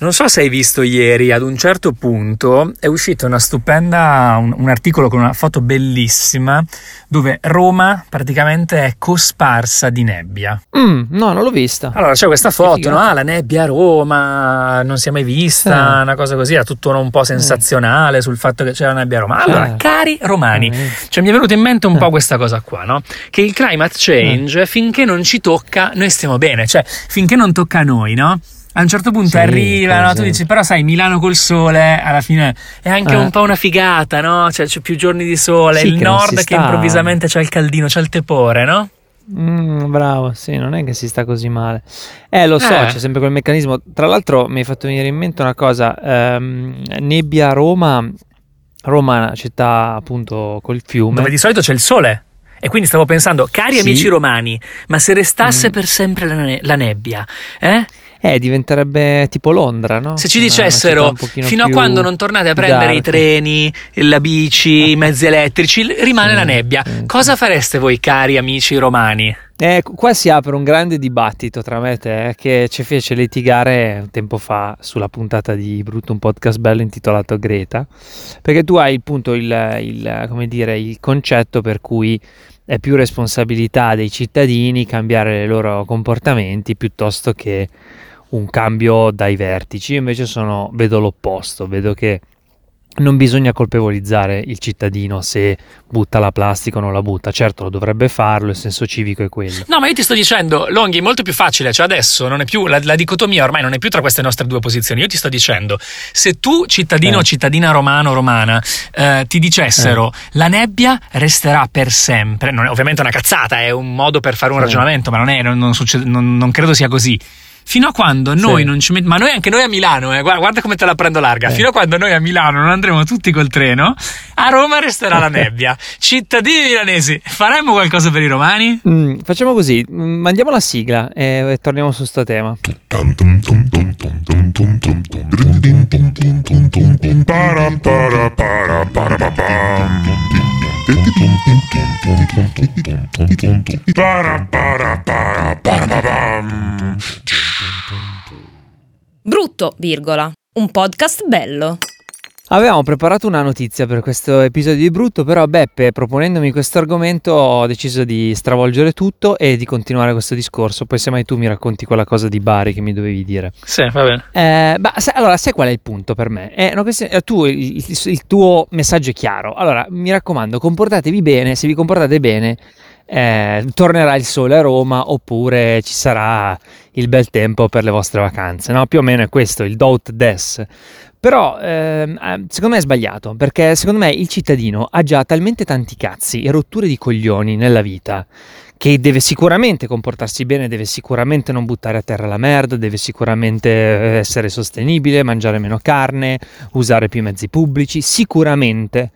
Non so se hai visto ieri, ad un certo punto è uscita una stupenda, un, un, articolo con una foto bellissima dove Roma praticamente è cosparsa di nebbia. Mm, no, non l'ho vista. Allora c'è questa foto, no? Ah, la nebbia a Roma, non si è mai vista, sì. una cosa così, era tutto un po' sensazionale sul fatto che c'era la nebbia a Roma. Allora, eh. cari romani, eh. cioè mi è venuta in mente un eh. po' questa cosa qua, no? Che il climate change, finché non ci tocca, noi stiamo bene, cioè finché non tocca a noi, no? A un certo punto sì, arriva, no? tu dici, però sai, Milano col sole, alla fine è anche eh. un po' una figata, no? Cioè, c'è più giorni di sole, sì, il nord che sta... improvvisamente c'è il caldino, c'è il tepore, no? Mm, bravo, sì, non è che si sta così male. Eh, lo so, eh. c'è sempre quel meccanismo. Tra l'altro mi hai fatto venire in mente una cosa, ehm, nebbia a Roma, Roma è una città appunto col fiume. Dove di solito c'è il sole. E quindi stavo pensando, cari sì. amici romani, ma se restasse mm. per sempre la, ne- la nebbia, eh? Eh, diventerebbe tipo Londra, no? Se ci dicessero fino a quando non tornate a prendere i treni, la bici, i mezzi elettrici, rimane sì, la nebbia. Sì, Cosa fareste voi, cari amici romani? Eh, qua si apre un grande dibattito tra me e te che ci fece litigare un tempo fa sulla puntata di Brutto, un podcast bello intitolato Greta, perché tu hai appunto il, il, dire, il concetto per cui è più responsabilità dei cittadini cambiare i loro comportamenti piuttosto che un cambio dai vertici, io invece sono, vedo l'opposto, vedo che non bisogna colpevolizzare il cittadino se butta la plastica o non la butta. Certo, lo dovrebbe farlo, il senso civico è quello. No, ma io ti sto dicendo, Longhi, è molto più facile. Cioè, adesso non è più la, la dicotomia ormai non è più tra queste nostre due posizioni. Io ti sto dicendo, se tu, cittadino o eh. cittadina romano romana, eh, ti dicessero eh. la nebbia resterà per sempre. Non è, ovviamente è una cazzata, è un modo per fare un ragionamento, ma non, è, non, non, succede, non credo sia così fino a quando noi sì. non ci mettiamo, ma noi anche noi a Milano, eh, guarda, guarda, come te la prendo larga, eh. fino a quando noi a Milano non andremo tutti col treno, a Roma resterà la nebbia. Cittadini milanesi, faremmo qualcosa per i romani? Mm, facciamo così, mm, mandiamo la sigla e, e torniamo su sto tema. Para, para, para, Brutto, virgola. Un podcast bello. Avevamo preparato una notizia per questo episodio di Brutto, però Beppe, proponendomi questo argomento, ho deciso di stravolgere tutto e di continuare questo discorso. Poi se mai tu mi racconti quella cosa di Bari che mi dovevi dire. Sì, va bene. Eh, bah, sai, allora, sai qual è il punto per me? È una questione, eh, tu, il, il tuo messaggio è chiaro. Allora, mi raccomando, comportatevi bene. Se vi comportate bene, eh, tornerà il sole a Roma oppure ci sarà il bel tempo per le vostre vacanze. No? Più o meno è questo, il doubt des. Però ehm, eh, secondo me è sbagliato, perché secondo me il cittadino ha già talmente tanti cazzi e rotture di coglioni nella vita che deve sicuramente comportarsi bene, deve sicuramente non buttare a terra la merda, deve sicuramente eh, essere sostenibile, mangiare meno carne, usare più mezzi pubblici, sicuramente.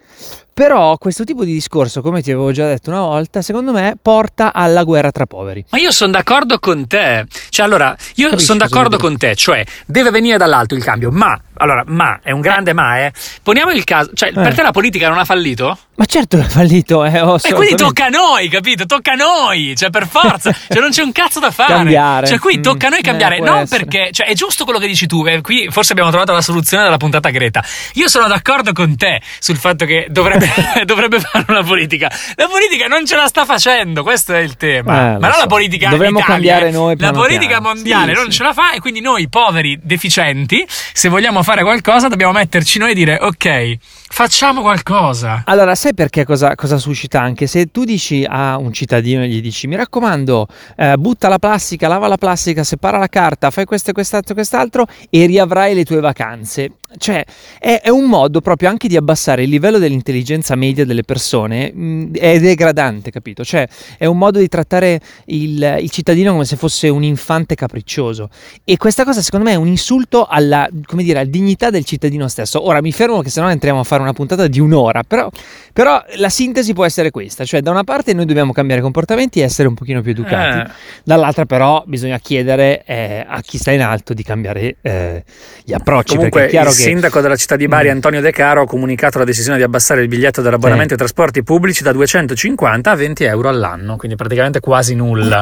Però questo tipo di discorso, come ti avevo già detto una volta, secondo me porta alla guerra tra poveri. Ma io sono d'accordo con te. Cioè, allora, io sono d'accordo con te, cioè, deve venire dall'alto il cambio, ma allora, ma è un grande ma, eh. Poniamo il caso, cioè, eh. per te la politica non ha fallito? Ma certo che ha fallito, eh. Oh, e quindi tocca a noi, capito? Tocca a noi, cioè, per forza. cioè, non c'è un cazzo da fare. Cambiare. Cioè, qui tocca a noi mm, cambiare, eh, non essere. perché, cioè, è giusto quello che dici tu, eh, qui forse abbiamo trovato la soluzione della puntata Greta. Io sono d'accordo con te sul fatto che dovrebbe, dovrebbe fare una politica. La politica non ce la sta facendo, questo è il tema. Eh, Ma non so. la politica Dovremmo Italia, cambiare noi. La politica piano. mondiale sì, non sì. ce la fa e quindi noi, poveri, deficienti, se vogliamo fare qualcosa dobbiamo metterci noi e dire ok, facciamo qualcosa. Allora, sai perché cosa, cosa suscita anche? Se tu dici a un cittadino gli dici mi raccomando, eh, butta la plastica, lava la plastica, separa la carta, fai questo quest'altro e quest'altro e riavrai le tue vacanze. Cioè, è, è, un modo proprio anche di abbassare il livello dell'intelligenza media delle persone mh, mm, è degradante, capito? Cioè, è un modo di trattare il, il, cittadino come se fosse un infante capriccioso. E questa cosa, secondo me, è un insulto alla, come dire, alla dignità del cittadino stesso. Ora mi fermo, che sennò entriamo a fare una puntata di un'ora. Però, però, la sintesi può essere questa: cioè, da una parte noi dobbiamo cambiare comportamenti e essere un pochino più educati, eh. dall'altra, però, bisogna chiedere eh, a chi sta in alto di cambiare eh, gli approcci. Comunque, chiaro che sindaco della città di Bari, mm. Antonio De Caro, ha comunicato la decisione di abbassare il biglietto dell'abbonamento ai trasporti pubblici da 250 a 20 euro all'anno, quindi praticamente quasi nulla.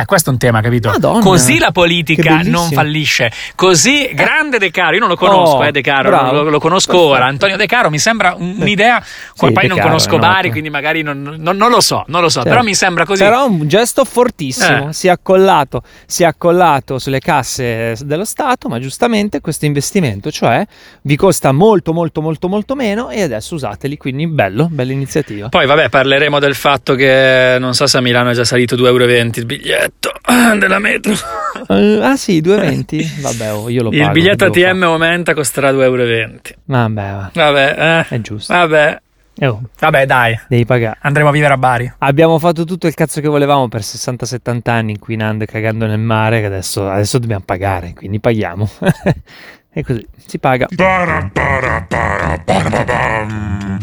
Eh, questo è un tema, capito? Madonna, Così la politica non fallisce. Così grande De Caro, io non lo conosco, Oh, eh, De Caro, lo, lo conosco Perfetto. ora. Antonio De Caro mi sembra un- un'idea, poi De non Caro, conosco Bari, quindi magari non, non- non lo so, non lo so, Certo. però mi sembra così. Però un gesto fortissimo, Eh. si, è accollato, si è accollato sulle casse dello Stato, ma giustamente questo investimento, cioè vi costa molto molto molto molto meno e adesso usateli, quindi bello, bella iniziativa. Poi vabbè, parleremo del fatto che non so se a Milano è già salito 2,20 euro il biglietto della metro. Eh, ah sì, 2,20? Vabbè, oh, io lo pago. il biglietto ATM aumenta, costerà 2,20 euro. Vabbè, va, Vabbè, eh. è giusto. Vabbè, Eh, oh, vabbè, dai. devi pagare. Andremo a vivere a Bari. Abbiamo fatto tutto il cazzo che volevamo per 60-70 anni inquinando e cagando nel mare, che adesso, adesso dobbiamo pagare, quindi paghiamo. e così, si paga. Ba-da-ba-da-ba-da-ba-da-ba-bum.